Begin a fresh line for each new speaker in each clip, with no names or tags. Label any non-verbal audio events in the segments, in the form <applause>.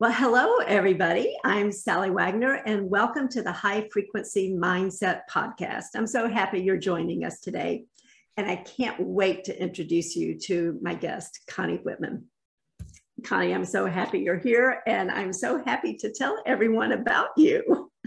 Well, hello, everybody. I'm Sally Wagner, and welcome to the High Frequency Mindset Podcast. I'm so happy you're joining us today, and I can't wait to introduce you to my guest, Connie Whitman. Connie, I'm so happy you're here, and I'm so happy to tell everyone about you. <laughs>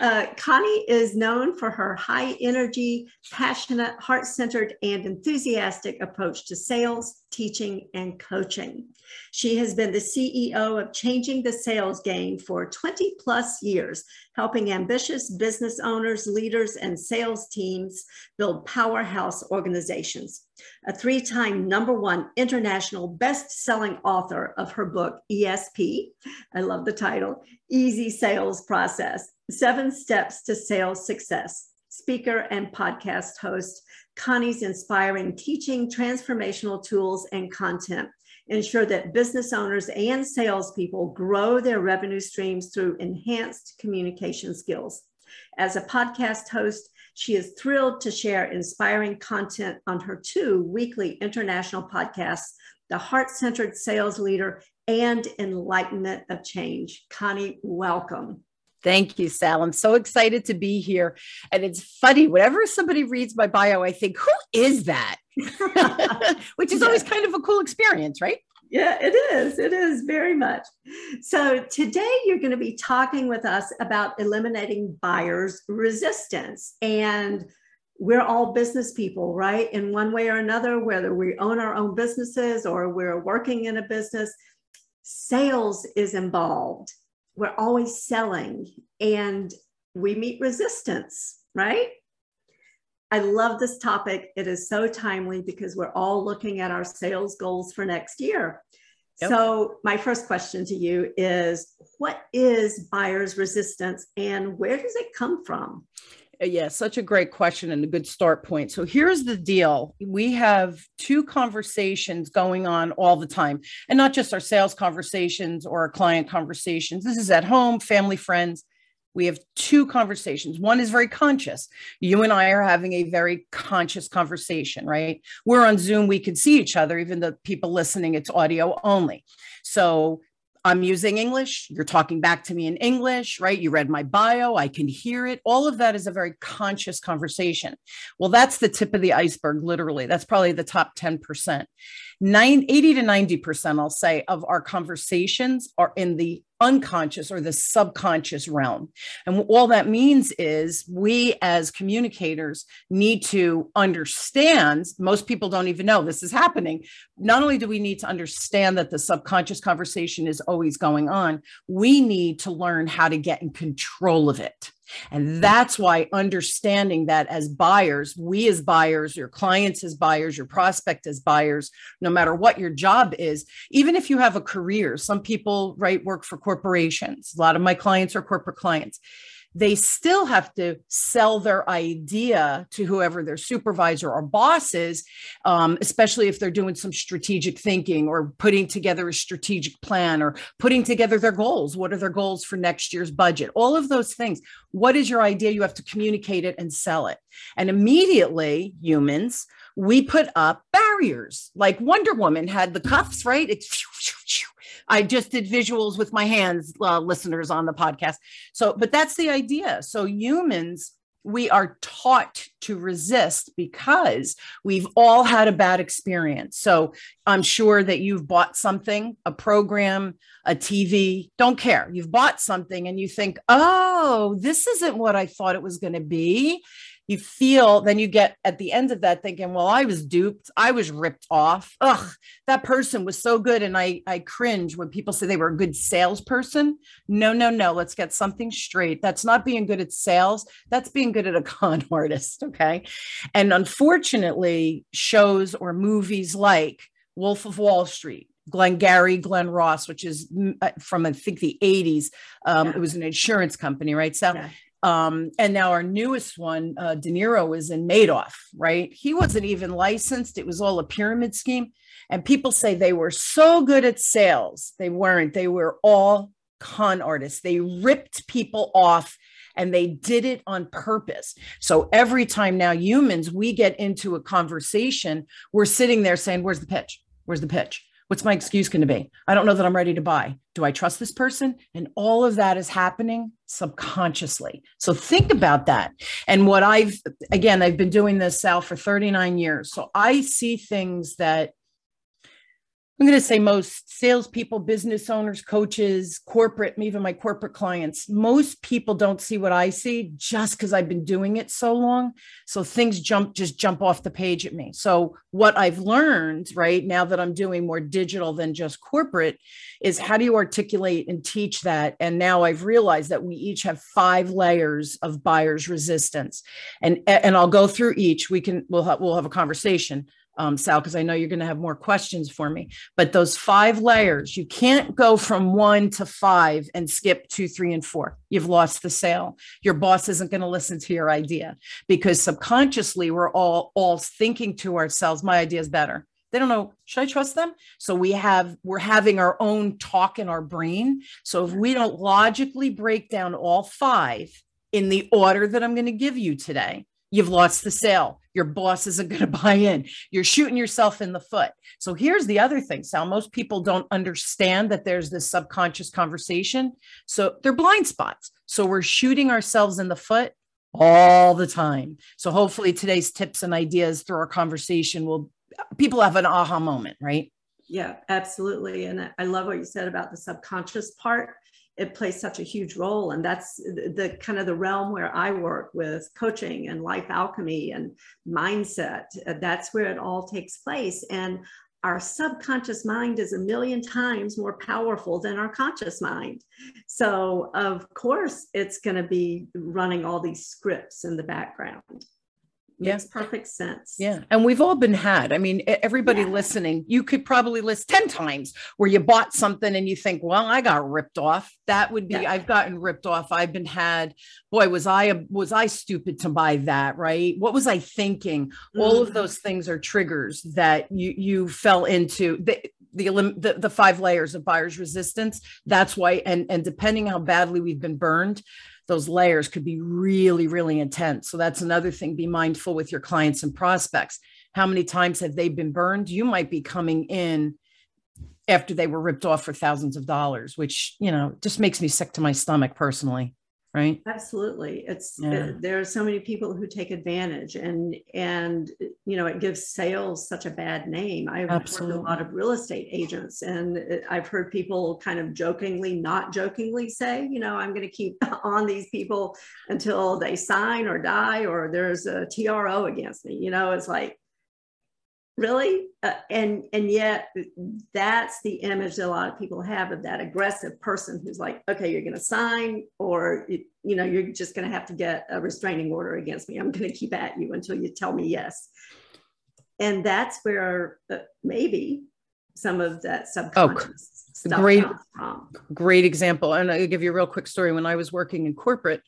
Uh, Connie is known for her high energy, passionate, heart centered, and enthusiastic approach to sales, teaching, and coaching. She has been the CEO of Changing the Sales Game for 20 plus years, helping ambitious business owners, leaders, and sales teams build powerhouse organizations. A three time number one international best selling author of her book, ESP. I love the title Easy Sales Process Seven Steps to Sales Success. Speaker and podcast host, Connie's inspiring teaching, transformational tools, and content ensure that business owners and salespeople grow their revenue streams through enhanced communication skills. As a podcast host, she is thrilled to share inspiring content on her two weekly international podcasts, The Heart Centered Sales Leader and Enlightenment of Change. Connie, welcome.
Thank you, Sal. I'm so excited to be here. And it's funny, whenever somebody reads my bio, I think, who is that? <laughs> Which is yeah. always kind of a cool experience, right?
Yeah, it is. It is very much. So, today you're going to be talking with us about eliminating buyer's resistance. And we're all business people, right? In one way or another, whether we own our own businesses or we're working in a business, sales is involved we're always selling and we meet resistance, right? I love this topic. It is so timely because we're all looking at our sales goals for next year. Yep. So, my first question to you is what is buyer's resistance and where does it come from?
Uh, yeah, such a great question and a good start point. So here's the deal. We have two conversations going on all the time, and not just our sales conversations or our client conversations. This is at home, family, friends. We have two conversations. One is very conscious. You and I are having a very conscious conversation, right? We're on Zoom, we can see each other, even the people listening, it's audio only. So I'm using English. You're talking back to me in English, right? You read my bio. I can hear it. All of that is a very conscious conversation. Well, that's the tip of the iceberg, literally. That's probably the top 10%. Nine, 80 to 90%, I'll say, of our conversations are in the unconscious or the subconscious realm. And all that means is we as communicators need to understand, most people don't even know this is happening. Not only do we need to understand that the subconscious conversation is always going on, we need to learn how to get in control of it. And that's why understanding that as buyers, we as buyers, your clients as buyers, your prospect as buyers, no matter what your job is, even if you have a career, some people, right, work for corporations. A lot of my clients are corporate clients they still have to sell their idea to whoever their supervisor or boss is, um, especially if they're doing some strategic thinking or putting together a strategic plan or putting together their goals. What are their goals for next year's budget? All of those things. What is your idea? You have to communicate it and sell it. And immediately, humans, we put up barriers. Like Wonder Woman had the cuffs, right? It's I just did visuals with my hands, uh, listeners on the podcast. So, but that's the idea. So, humans, we are taught to resist because we've all had a bad experience. So, I'm sure that you've bought something, a program, a TV, don't care. You've bought something and you think, oh, this isn't what I thought it was going to be you feel then you get at the end of that thinking well i was duped i was ripped off ugh that person was so good and i i cringe when people say they were a good salesperson no no no let's get something straight that's not being good at sales that's being good at a con <laughs> artist okay and unfortunately shows or movies like wolf of wall street Glengarry Glen Ross, which is mm, uh, from I think the 80s. Um, yeah. It was an insurance company, right? So yeah. Um, and now our newest one, uh, De Niro, is in Madoff, right? He wasn't even licensed. It was all a pyramid scheme. And people say they were so good at sales. They weren't. They were all con artists. They ripped people off and they did it on purpose. So every time now humans, we get into a conversation, we're sitting there saying, Where's the pitch? Where's the pitch? What's my excuse going to be? I don't know that I'm ready to buy. Do I trust this person? And all of that is happening subconsciously. So think about that. And what I've, again, I've been doing this, Sal, for 39 years. So I see things that I'm going to say most salespeople, business owners, coaches, corporate, even my corporate clients, most people don't see what I see just because I've been doing it so long. So things jump, just jump off the page at me. So what I've learned, right now that I'm doing more digital than just corporate, is how do you articulate and teach that? And now I've realized that we each have five layers of buyer's resistance, and and I'll go through each. We can we'll have, we'll have a conversation um, Sal, because I know you're going to have more questions for me. But those five layers, you can't go from one to five and skip two, three, and four. You've lost the sale. Your boss isn't going to listen to your idea because subconsciously we're all all thinking to ourselves, "My idea is better." They don't know, should I trust them? So we have we're having our own talk in our brain. So if we don't logically break down all five in the order that I'm going to give you today, you've lost the sale. Your boss isn't going <laughs> to buy in. You're shooting yourself in the foot. So here's the other thing, Sal. Most people don't understand that there's this subconscious conversation. So they're blind spots. So we're shooting ourselves in the foot all the time. So hopefully today's tips and ideas through our conversation will people have an aha moment, right?
Yeah, absolutely. And I love what you said about the subconscious part it plays such a huge role. And that's the, the, kind of the realm where i work with coaching and life alchemy and mindset. That's where it all takes place. And our subconscious mind is a million times more powerful than our conscious mind. So of course it's going to be running all these scripts in the background Makes yeah. perfect sense.
Yeah. And we've all been had. I mean, everybody yeah. listening, you could probably list 10 times where you bought something and you think, well, I got ripped off. That would be, yeah. I've gotten ripped off. I've been had, boy, was I, was I stupid to buy that? Right. What was I thinking? Mm-hmm. All of mm-hmm. those things are triggers that you, you fell into. The, the, the the five layers of buyer's resistance that's why and and depending how badly we've been burned those layers could be really, really intense. So that's another thing. Be mindful with your clients and prospects. How many times have they been burned? You might be coming in after they were ripped off for thousands of dollars, which, you know, just makes me sick to my stomach personally right
absolutely it's yeah. it, there are so many people who take advantage and and you know it gives sales such a bad name i've absolutely. worked with a lot of real estate agents and uh, i've heard people kind of jokingly not jokingly say you know i'm going to keep <laughs> on these people until they sign or die or there's a TRO against me you know it's like really? Uh, and and yet that's the image that a lot of people have of that aggressive person who's like okay you're going to sign or you know you're just going to have to get a restraining order against me. I'm going to keep at you until you tell me yes. And that's where uh, maybe some of that oh, subconscious
great great example and i'll give you a real quick story when i was working in corporate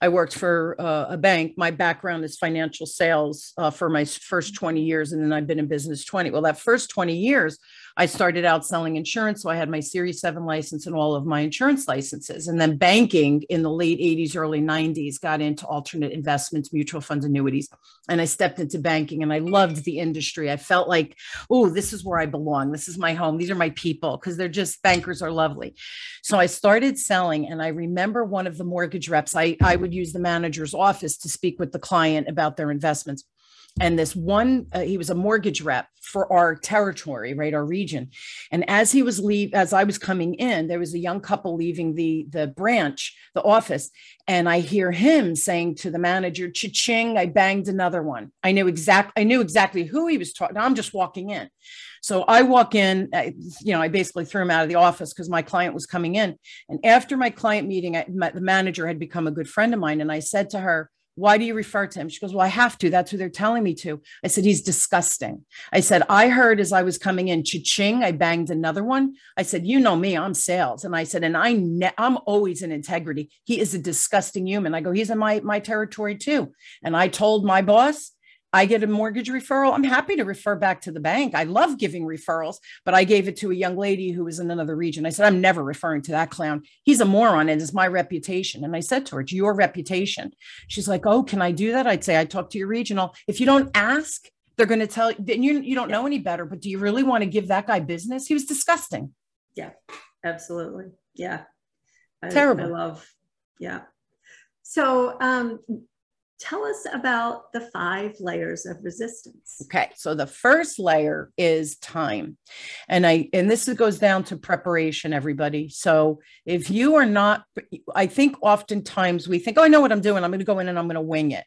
I worked for uh, a bank. My background is financial sales uh, for my first 20 years, and then I've been in business 20. Well, that first 20 years, I started out selling insurance. So I had my Series 7 license and all of my insurance licenses. And then banking in the late 80s, early 90s got into alternate investments, mutual funds, annuities. And I stepped into banking and I loved the industry. I felt like, oh, this is where I belong. This is my home. These are my people because they're just bankers are lovely. So I started selling. And I remember one of the mortgage reps, I, I would use the manager's office to speak with the client about their investments and this one uh, he was a mortgage rep for our territory right our region. And as he was leave as i was coming in there was a young couple leaving the the branch the office and i hear him saying to the manager cha-ching i banged another one. I knew exact i knew exactly who he was talking i'm just walking in. So i walk in I, you know i basically threw him out of the office because my client was coming in. And after my client meeting I, my, the manager had become a good friend of mine and i said to her why do you refer to him? She goes, Well, I have to. That's who they're telling me to. I said, He's disgusting. I said, I heard as I was coming in, cha-ching, I banged another one. I said, You know me, I'm sales. And I said, And I ne- I'm always in integrity. He is a disgusting human. I go, He's in my, my territory too. And I told my boss, I get a mortgage referral. I'm happy to refer back to the bank. I love giving referrals, but I gave it to a young lady who was in another region. I said, I'm never referring to that clown. He's a moron and it's my reputation. And I said to her, It's your reputation. She's like, Oh, can I do that? I'd say, I talk to your regional. If you don't ask, they're going to tell you you don't know any better but do you really want to give that guy business he was disgusting
yeah absolutely yeah
terrible
I, I love yeah so um tell us about the five layers of resistance.
Okay so the first layer is time. And i and this goes down to preparation everybody. So if you are not i think oftentimes we think oh i know what i'm doing. I'm going to go in and i'm going to wing it.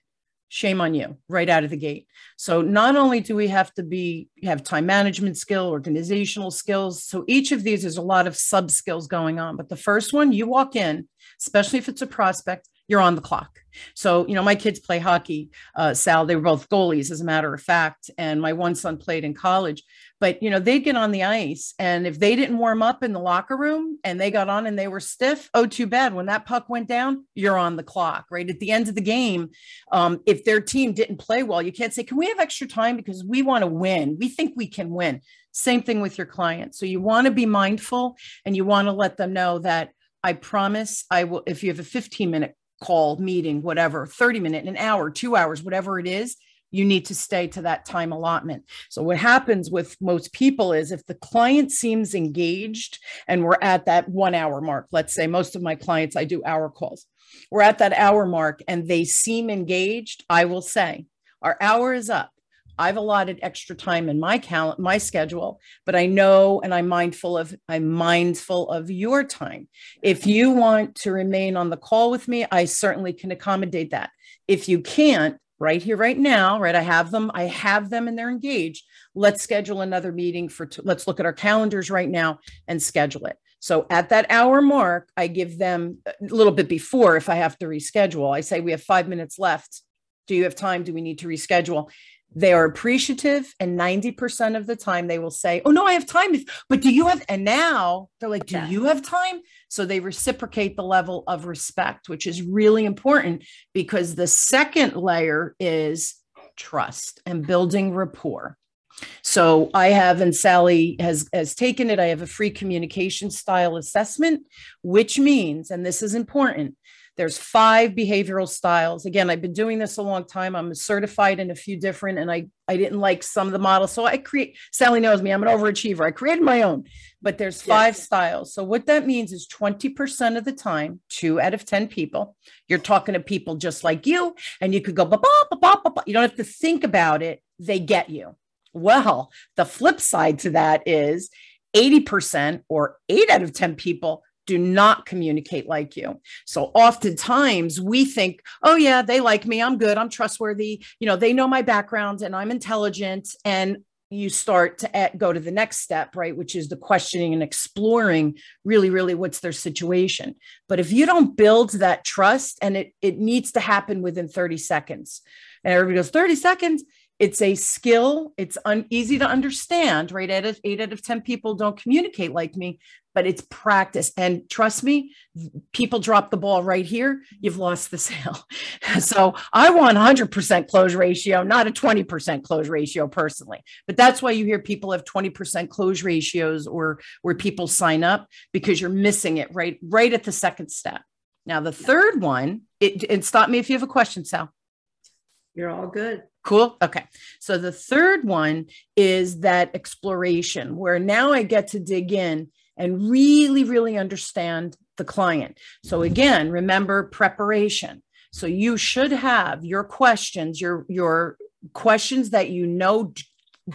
Shame on you right out of the gate. So not only do we have to be have time management skill organizational skills so each of these is a lot of sub skills going on. But the first one you walk in especially if it's a prospect you're on the clock. So, you know, my kids play hockey, uh, Sal, they were both goalies, as a matter of fact. And my one son played in college, but, you know, they'd get on the ice. And if they didn't warm up in the locker room and they got on and they were stiff, oh, too bad. When that puck went down, you're on the clock, right? At the end of the game, um, if their team didn't play well, you can't say, can we have extra time because we want to win? We think we can win. Same thing with your client. So you want to be mindful and you want to let them know that I promise I will, if you have a 15 minute call, meeting, whatever, 30 minute, an hour, two hours, whatever it is, you need to stay to that time allotment. So what happens with most people is if the client seems engaged and we're at that 1 hour mark, let's say most of my clients I do hour calls. We're at that hour mark and they seem engaged, I will say, our hour is up. I've allotted extra time in my cal- my schedule, but I know and I'm mindful of I'm mindful of your time. If you want to remain on the call with me, I certainly can accommodate that. If you can't, right here right now, right? I have them, I have them and they're engaged. Let's schedule another meeting for t- let's look at our calendars right now and schedule it. So at that hour mark, I give them a little bit before if I have to reschedule. I say we have 5 minutes left. Do you have time? Do we need to reschedule? They are appreciative and 90% of the time they will say oh no i have time but do you have and now they're like do you have time? So they reciprocate the level of respect which is really important because the second layer is trust and building rapport. So i have and sally has has taken it i have a free communication style assessment which means and this is important there's five behavioral styles. Again, I've been doing this a long time. I'm certified in a few different, and I I didn't like some of the models, so I create. Sally knows me. I'm an overachiever. I created my own, but there's five yes. styles. So what that means is 20% of the time, two out of 10 people, you're talking to people just like you, and you could go ba ba ba ba ba. You don't have to think about it. They get you. Well, the flip side to that is 80% or eight out of 10 people do not communicate like you. So oftentimes we think, oh, yeah, they like me. I'm good. I'm trustworthy. You know, they know my background and I'm intelligent. And you start to go to the next step, right? Which is the questioning and exploring really, really what's their situation. But if you don't build that trust and it, it needs to happen within 30 seconds, and everybody goes, 30 seconds it's a skill it's un- easy to understand right eight, eight out of 10 people don't communicate like me but it's practice. And trust me, people drop the ball right here, you've lost the sale. <laughs> so I want 100% close ratio, not a 20% close ratio personally. But that's why you hear people have 20% close ratios or where people sign up because you're missing it right, right at the second step. Now, the third one, it, and stop me if you have a question, Sal.
You're all good.
Cool. Okay. So the third one is that exploration where now I get to dig in and really, really understand the client. So again, remember preparation. So you should have your questions, your your questions that you know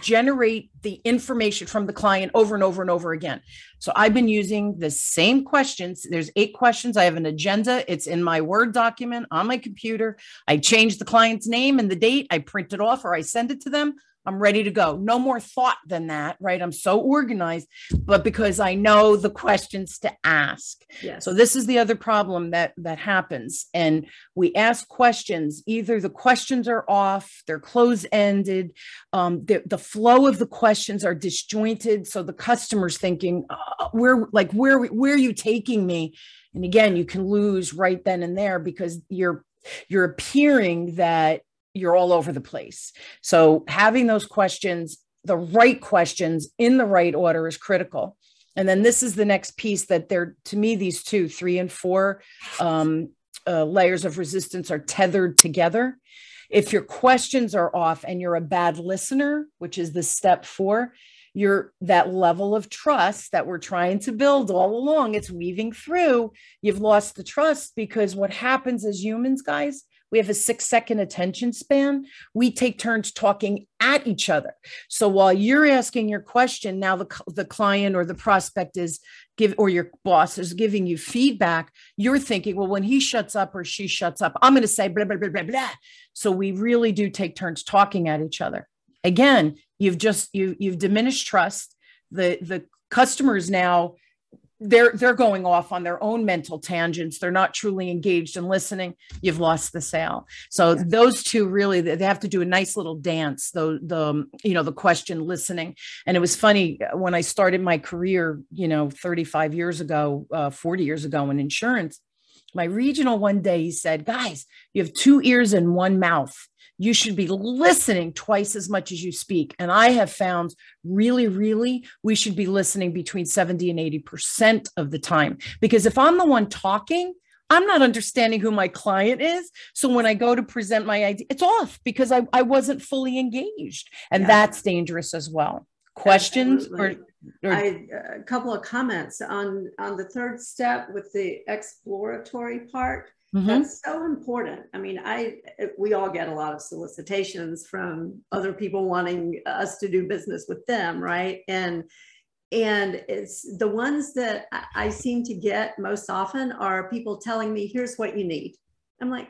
generate the information from the client over and over and over again. So I've been using the same questions. There's eight questions. I have an agenda. It's in my Word document on my computer. I change the client's name and the date. I print it off or I send it to them. I'm ready to go. No more thought than that, right? I'm so organized, but because I know the questions to ask. Yes. So this is the other problem that that happens. And we ask questions, either the questions are off, they're close-ended, um, the, the flow of the questions are disjointed. So the customer's thinking, oh, where like where where are you taking me? And again, you can lose right then and there because you're you're appearing that you're all over the place. So having those questions, the right questions in the right order is critical. And then this is the next piece that they're, to me, these two, three and four um, uh, layers of resistance are tethered together. If your questions are off and you're a bad listener, which is the step four, you're that level of trust that we're trying to build all along, it's weaving through. You've lost the trust because what happens as humans, guys, we have a six second attention span. We take turns talking at each other. So while you're asking your question, now the, the client or the prospect is give or your boss is giving you feedback. You're thinking, well, when he shuts up or she shuts up, I'm going to say blah, blah, blah, blah, blah. So we really do take turns talking at each other. Again, you've just you you've diminished trust. The the customers now they're they're going off on their own mental tangents. They're not truly engaged in listening. You've lost the sale. So yeah. those two really they have to do a nice little dance the the you know the question listening. And it was funny uh, when i started my career you know 35 years ago uh, 40 years ago in insurance my regional one day he said guys you have two ears and one mouth you should be listening twice as much as you speak. And I have found really, really, we should be listening between 70 and 80% of the time. Because if I'm the one talking, I'm not understanding who my client is. So when I go to present my idea, it's off because I, I wasn't fully engaged. And yeah. that's dangerous as well. Questions or,
or I, a couple of comments on on the third step with the exploratory part Mm-hmm. That's so important. I mean, I we all get a lot of solicitations from other people wanting us to do business with them, right? And and it's the ones that I seem to get most often are people telling me, "Here's what you need." I'm like,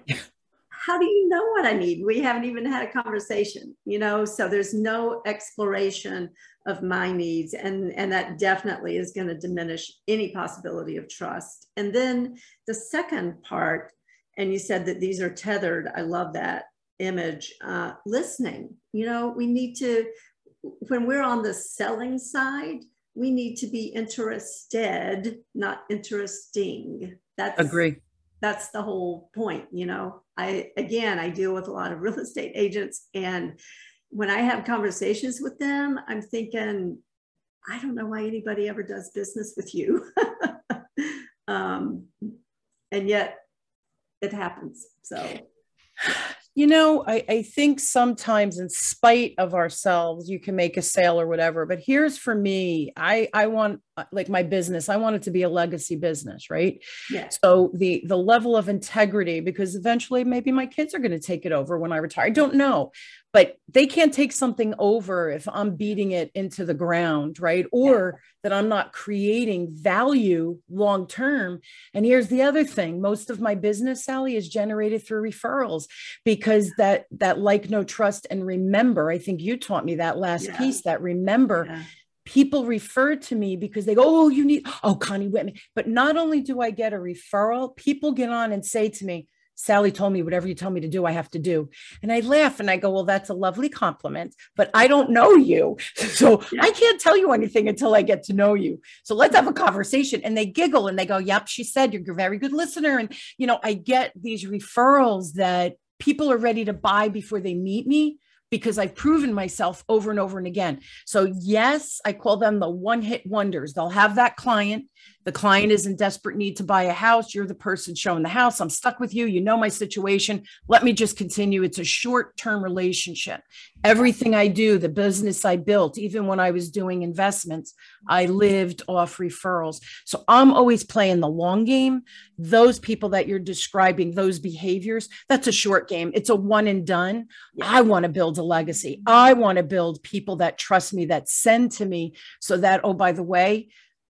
how do you know what I need? We haven't even had a conversation, you know? So there's no exploration of my needs. And, and that definitely is going to diminish any possibility of trust. And then the second part, and you said that these are tethered. I love that image. Uh, listening, you know, we need to, when we're on the selling side, we need to be interested, not interesting. That's
agree.
That's the whole point, you know. I again, I deal with a lot of <laughs> real estate agents, and when I have conversations with them, I'm thinking, I don't know why anybody ever does business with you. <laughs> um, and yet it happens. So
you know, I, I think sometimes in spite of ourselves, you can make a sale or whatever. But here's for me, I I want Uh, like my business, I want it to be a legacy business, right?
Yeah.
So the the level of integrity, because eventually maybe my kids are going to take it over when I retire. I don't know but they can't take something over if I'm beating it into the ground, right? Or yeah. that I'm not creating value long term. And here's the other thing most of my business, Sally, is generated through referrals because that, that like, no trust, and remember, I think you taught me that last yeah. piece that remember. People refer to me because they go, Oh, you need, oh, Connie Whitman. But not only do I get a referral, people get on and say to me, Sally told me whatever you tell me to do, I have to do. And I laugh and I go, Well, that's a lovely compliment, but I don't know you. <laughs> So. I can't tell you anything until I get to know you. So let's have a conversation. And they giggle and they go, Yep, she said you're a very good listener. And, you know, I get these referrals that people are ready to buy before they meet me because I've proven myself over and over and again. So, yes, I call them the one hit wonders. They'll have that client the client is in desperate need to buy a house. You're the person showing the house. I'm stuck with you. You know my situation. Let me just continue. It's a short term relationship. Everything I do, the business I built, even when I was doing investments, I lived off referrals. So I'm always playing the long game. Those people that you're describing, those behaviors, that's a short game. It's a one and done. I want to build a legacy. I want to build people that trust me, that send to me so that, oh, by the way,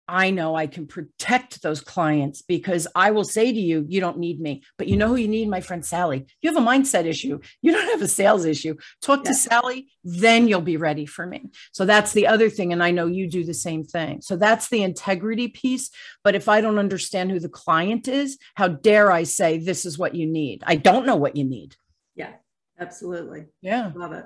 I know I can protect those clients because I will say to you, you don't need me, but you know who you need, my friend Sally. You have a mindset issue. You don't have a sales issue. Talk yeah. to Sally, then you'll be ready for me. So that's the other thing. And I know you do the same thing. So that's the integrity piece. But if I don't understand who the client is, how dare I say this is what you need? I don't know what you need.
Yeah, absolutely.
Yeah.
Love it.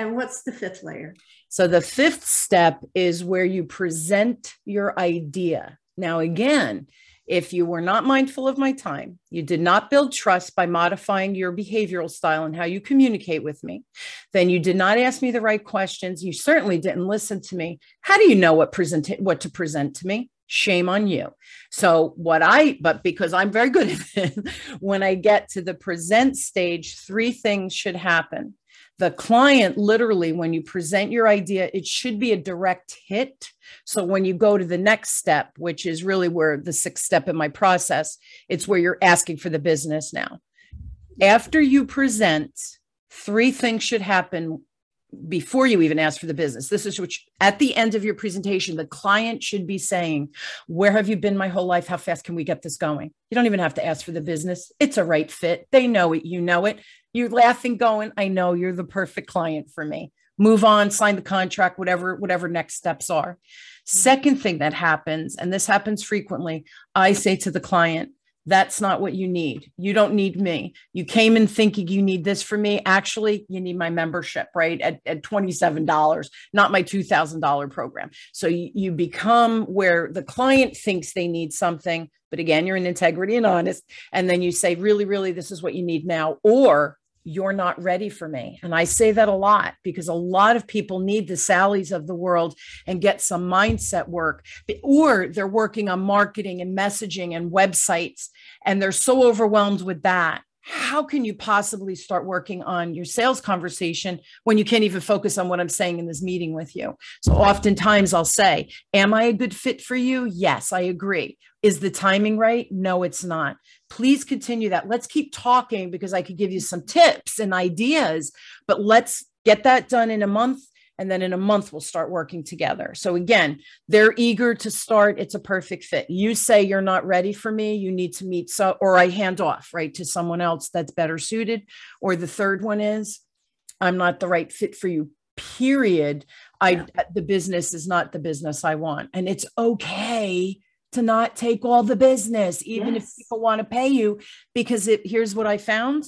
And what's the fifth layer?
So the fifth step is where you present your idea. Now, again, if you were not mindful of my time, you did not build trust by modifying your behavioral style and how you communicate with me, then you did not ask me the right questions. You certainly didn't listen to me. How do you know what present what to present to me? shame on you. So, what I, but because I'm very good at it, <laughs> when I get to the present stage, three things should happen. The client, literally, when you present your idea, it should be a direct hit. So, when you go to the next step, which is really where the sixth step in my process, it's where you're asking for the business now. After you present, three things should happen before you even ask for the business. This is which at the end of your presentation, the client should be saying, Where have you been my whole life? How fast can we get this going? You don't even have to ask for the business. It's a right fit. They know it. You know it. You're laughing, going, I know you're the perfect client for me. Move on, sign the contract, whatever, whatever next steps are. Mm-hmm. Second thing that happens, and this happens frequently, I say to the client, that's not what you need. You don't need me. You came in thinking you need this for me. Actually, you need my membership, right? At, at $27, not my $2,000 program. So you, you become where the client thinks they need something, but again, you're in integrity and honest. And then you say, really, really, this is what you need now. Or you're not ready for me. And I say that a lot because a lot of people need the Sallys of the world and get some mindset work, or they're working on marketing and messaging and websites, and they're so overwhelmed with that. How can you possibly start working on your sales conversation when you can't even focus on what I'm saying in this meeting with you? So, oftentimes I'll say, Am I a good fit for you? Yes, I agree. Is the timing right? No, it's not. Please continue that. Let's keep talking because I could give you some tips and ideas, but let's get that done in a month. And then in a month, we'll start working together. So again, they're eager to start. It's a perfect fit. You say you're not ready for me. You need to meet so, or I hand off right to someone else that's better suited. Or the third one is, I'm not the right fit for you period i yeah. the business is not the business i want and it's okay to not take all the business, even yes. if people want to pay you. Because it, here's what I found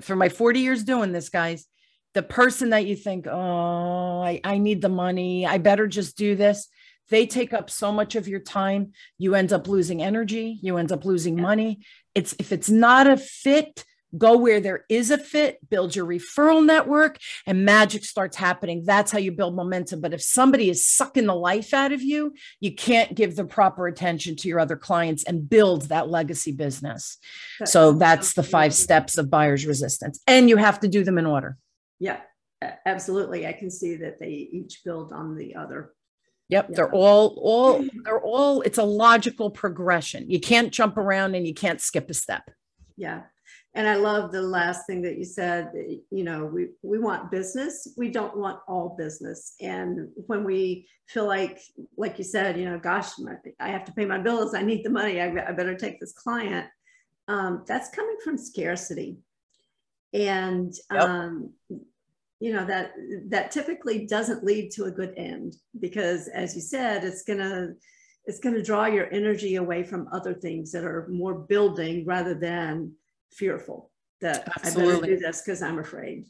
for my 40 years doing this, guys. The person that you think, oh, I, I need the money, I better just do this. They take up so much of your time. You end up losing energy. You end up losing money. It's if it's not a fit, go where there is a fit, build your referral network, and magic starts happening. That's how you build momentum. But if somebody is sucking the life out of you, you can't give the proper attention to your other clients and build that legacy business. That's so that's the five steps of buyer's resistance. And you have to do them in order.
Yeah, absolutely. I can see that they each build on the other.
Yep, yeah. they're all all they're all it's a logical progression. You can't jump around and you can't skip a step.
Yeah and I love the last thing that you said. You know, we we want business. We don't want all business. And when we feel like, like you said, you know, gosh, my, I have to pay my bills. I need the money. I, I better take this client. Um, that's coming from scarcity, and yep. um, you know that that typically doesn't lead to a good end because, as you said, it's gonna it's going to draw your energy away from other things that are more building rather than fearful that Absolutely. I better do this because I'm afraid.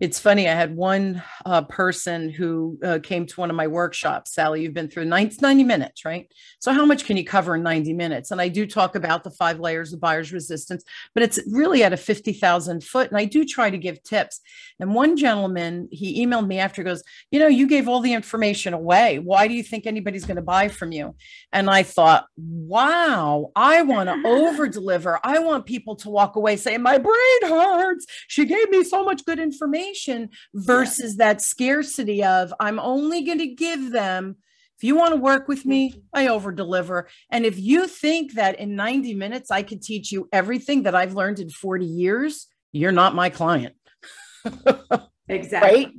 It's funny. I had one uh, person who uh, came to one of my workshops. Sally, you've been through 90, 90, minutes, right? So, how much can you cover in 90 minutes? And I do talk about the five layers of buyer's resistance, but it's really at a 50,000 foot. And I do try to give tips. And one gentleman, he emailed me after, goes, You know, you gave all the information away. Why do you think anybody's going to buy from you? And I thought, Wow, I want to over deliver. I want people to walk away saying, My brain hurts. She gave me so much good information information versus yeah. that scarcity of I'm only going to give them if you want to work with me, mm-hmm. I over deliver. And if you think that in 90 minutes I could teach you everything that I've learned in 40 years, you're not my client. <laughs>
exactly. Right?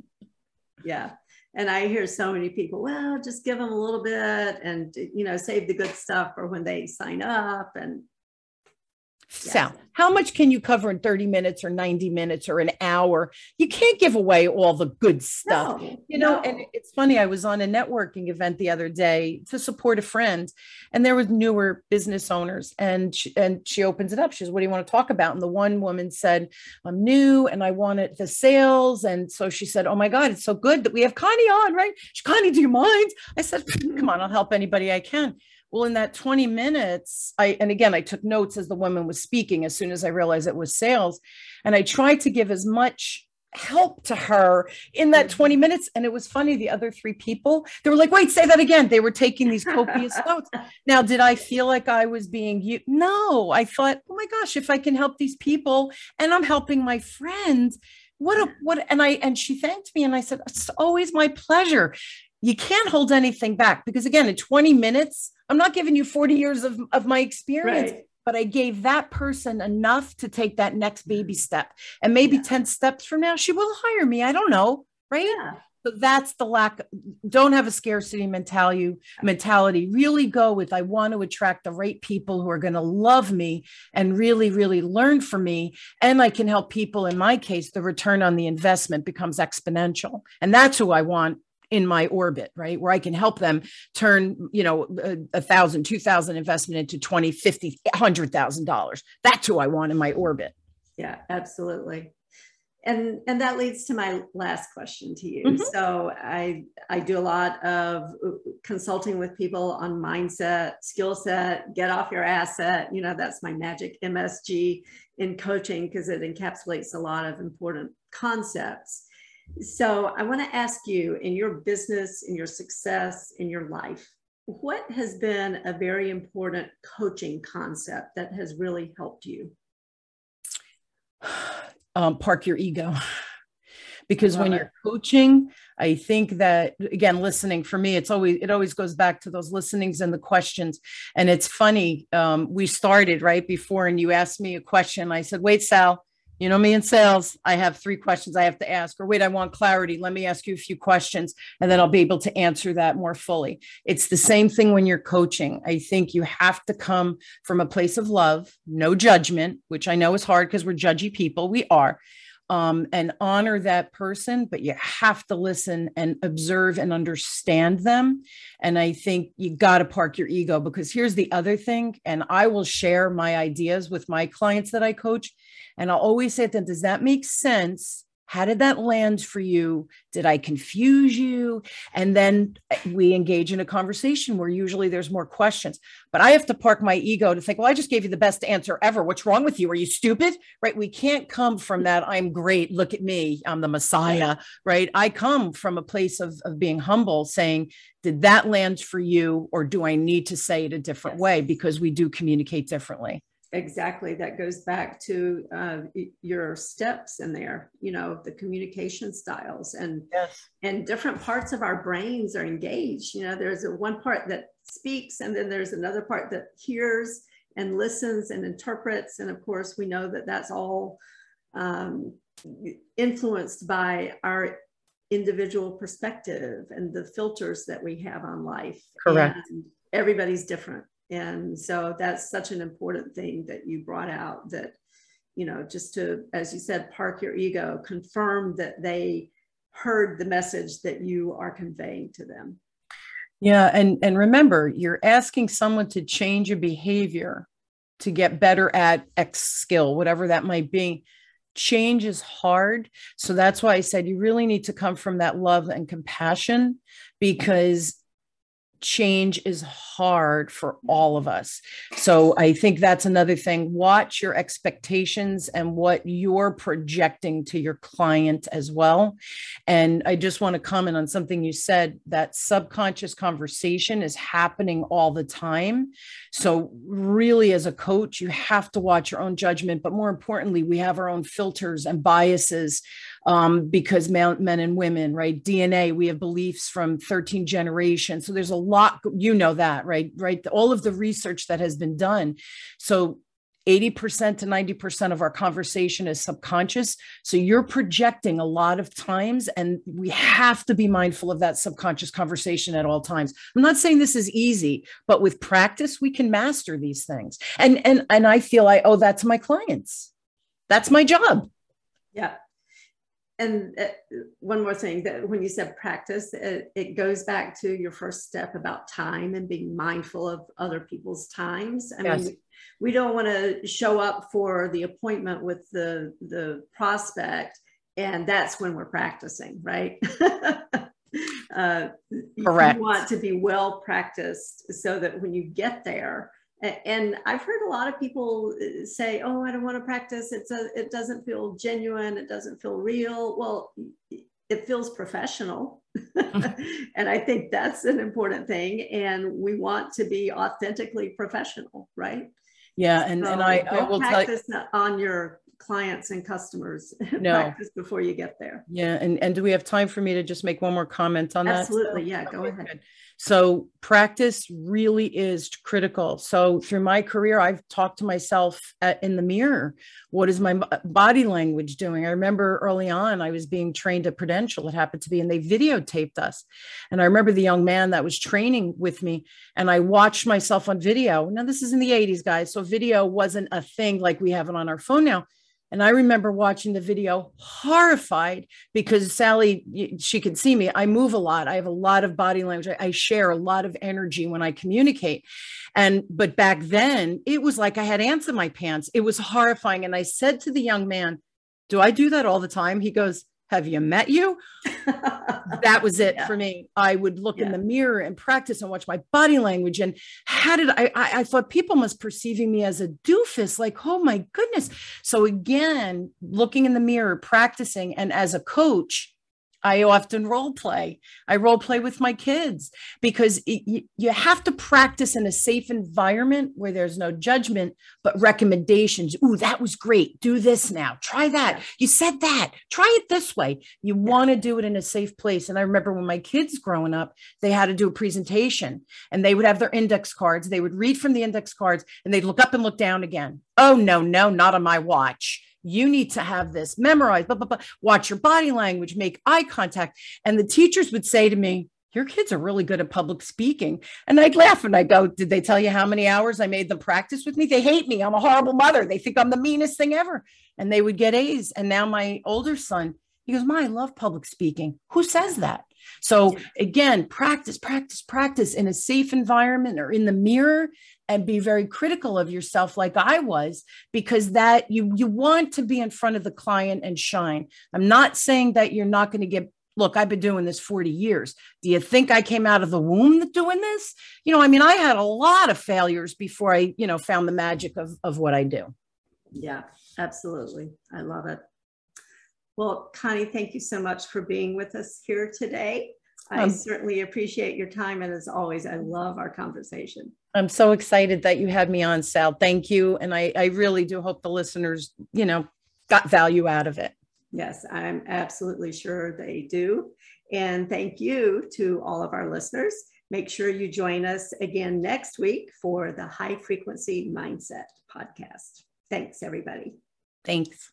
Yeah. And I hear so many people, well, just give them a little bit and, you know, save the good stuff for when they sign up. And
so, how much can you cover in 30 minutes or 90 minutes or an hour? You can't give away all the good stuff. No, you know, no. and it's funny, I was on a networking event the other day to support a friend, and there was newer business owners, and she, and she opens it up. She says, What do you want to talk about? And the one woman said, I'm new and I wanted the sales. And so she said, Oh my God, it's so good that we have Connie on, right? She, Connie, do you mind? I said, mm, Come on, I'll help anybody I can. Well, in that 20 minutes, I, and again, I took notes as the woman was speaking as soon as I realized it was sales. And I tried to give as much help to her in that
Mm-hmm.
20 minutes. And it was funny. The other three people, they were like, wait, say that again. They were taking these copious <laughs> notes. Now, did I feel like I was being you? No, I thought, oh my gosh, if I can help these people and I'm helping my friends, what a what and I and she thanked me and I said, it's always my pleasure. You can't hold anything back because again, in 20 minutes, I'm not giving you 40 years of, of my experience.
Right.
But I gave that person enough to take that next baby step. And maybe
Yeah.
10 steps from now, she will hire me. I don't know. Right.
Yeah.
So that's the lack. Don't have a scarcity mentality. Mentality. Really go with. I want to attract the right people who are going to love me and really, really learn from me. And I can help people. In my case, the return on the investment becomes exponential, and that's who I want in my orbit right where i can help them turn you know a, a thousand two thousand investment into 20 50 hundred thousand dollars that's who i want in my orbit
Yeah, absolutely. And and that leads to my last question to you.
Mhm.
So I I do a lot of consulting with people on mindset, skill set, get off your asset. You know, that's my magic MSG in coaching because it encapsulates a lot of important concepts. So I want to ask you in your business, in your success, in your life, what has been a very important coaching concept that has really helped you? <sighs>
um, park your ego. <sighs> Because when you're coaching i think that again listening for me it's always it always goes back to those listenings and the questions. And it's funny um, we started right before and you asked me a question. I said wait sal you know me in sales i have three questions i have to ask or wait i want clarity. Let me ask you a few questions and then i'll be able to answer that more fully. It's the same thing when you're coaching. I think you have to come from a place of love no judgment which i know is hard because we're judgy people we are um, and honor that person, but you have to listen and observe and understand them. And I think you got to park your ego because here's the other thing. And I will share my ideas with my clients that I coach. And I'll always say to them, does that make sense? How did that land for you? Did I confuse you? And then eh, we engage in a conversation where usually there's more questions. But I have to park my ego to think, well, I just gave you the best answer ever. What's wrong with you? Are you stupid? Right? We can't come from that. I'm great. Look at me. I'm the Messiah. Right? I come from a place of, of being humble, saying, did that land for you? Or do I need to say it a different
Yes.
way? Because we do communicate differently.
Exactly. That goes back to uh, your steps in there you know the communication styles and
Yes.
and different parts of our brains are engaged. You know there's a one part that speaks and then there's another part that hears and listens and interprets. And of course we know that that's all um, influenced by our individual perspective and the filters that we have on life.
Correct.
and everybody's different and so that's such an important thing that you brought out that you know just to as you said park your ego confirm that they heard the message that you are conveying to them
Yeah, and and remember, you're asking someone to change a behavior to get better at X skill, whatever that might be. Change is hard, so that's why I said you really need to come from that love and compassion because change is hard for all of us. So I think that's another thing. Watch your expectations and what you're projecting to your client as well. And I just want to comment on something you said that subconscious conversation is happening all the time. So, really, as a coach, you have to watch your own judgment. But more importantly, we have our own filters and biases um, because men, men and women, right? DNA, we have beliefs from 13 generations. So, there's a lot, you know that, right? Right. All of the research that has been done. So, 80% to 90% of our conversation is subconscious. So you're projecting a lot of times, and we have to be mindful of that subconscious conversation at all times. I'm not saying this is easy, but with practice, we can master these things. And and and I feel I owe oh, that to my clients. That's my job.
yeah and uh, one more thing that when you said practice it, it goes back to your first step about time and being mindful of other people's times i
Yes.
mean we, we don't want to show up for the appointment with the the prospect and that's when we're practicing right <laughs> uh,
Correct.
you want to be well practiced so that when you get there and I've heard a lot of people uh, say, "Oh, I don't want to practice. It's a, it doesn't feel genuine. It doesn't feel real." Well, it feels professional, <laughs> <laughs> and I think that's an important thing. And we want to be authentically professional, right?
Yeah, and, so and I, I will
practice tell you, on your clients and customers. <laughs> No. practice before you get there.
Yeah, and and do we have time for me to just make one more comment on
Absolutely.
that?
Absolutely. Yeah, go ahead. Good.
So practice really is critical. So through my career, I've talked to myself at, in the mirror. What is my body language doing? I remember early on, I was being trained at Prudential. It happened to be, and they videotaped us. And I remember the young man that was training with me, and I watched myself on video. Now this is in the 80s, guys. So video wasn't a thing like we have it on our phone now. And I remember watching the video horrified because Sally, she can see me. I move a lot. I have a lot of body language. I, share a lot of energy when I communicate. And, but back then it was like I had ants in my pants. It was horrifying. And I said to the young man, Do I do that all the time? He goes, have you met you? that was it <laughs> yeah. for me. I would look yeah. in the mirror and practice and watch my body language. And how did I, I, I thought people must perceiving me as a doofus, like, oh my goodness. So again, looking in the mirror, practicing, and as a coach, I often role play. I role play with my kids because it, you have to practice in a safe environment where there's no judgment, but recommendations. Ooh, that was great. Do this now. Try that. You said that. Try it this way. You want to do it in a safe place. And I remember when my kids growing up, they had to do a presentation and they would have their index cards. They would read from the index cards and they'd look up and look down again. Oh, no, no, not on my watch you need to have this memorized, blah, blah, blah. watch your body language, make eye contact. And the teachers would say to me, your kids are really good at public speaking. And I'd laugh and I'd go, Did they tell you how many hours I made them practice with me? They hate me. I'm a horrible mother. They think I'm the meanest thing ever. And they would get A's. And now my older son, he goes, Ma, I love public speaking. Who says that? So again, practice, practice, practice in a safe environment or in the mirror and be very critical of yourself like I was because that you you want to be in front of the client and shine. I'm not saying that you're not going to get look, I've been doing this 40 years. Do you think I came out of the womb doing this? You know, I mean, I had a lot of failures before I, you know, found the magic of, of what I do.
Yeah, absolutely. I love it. Well, Connie, thank you so much for being with us here today. I um, certainly appreciate your time. And as always, I love our conversation.
I'm so excited that you had me on, Sal. Thank you. And I, I really do hope the listeners, you know, got value out of it.
Yes, I'm absolutely sure they do. And thank you to all of our listeners. Make sure you join us again next week for the High Frequency Mindset podcast. Thanks, everybody.
Thanks.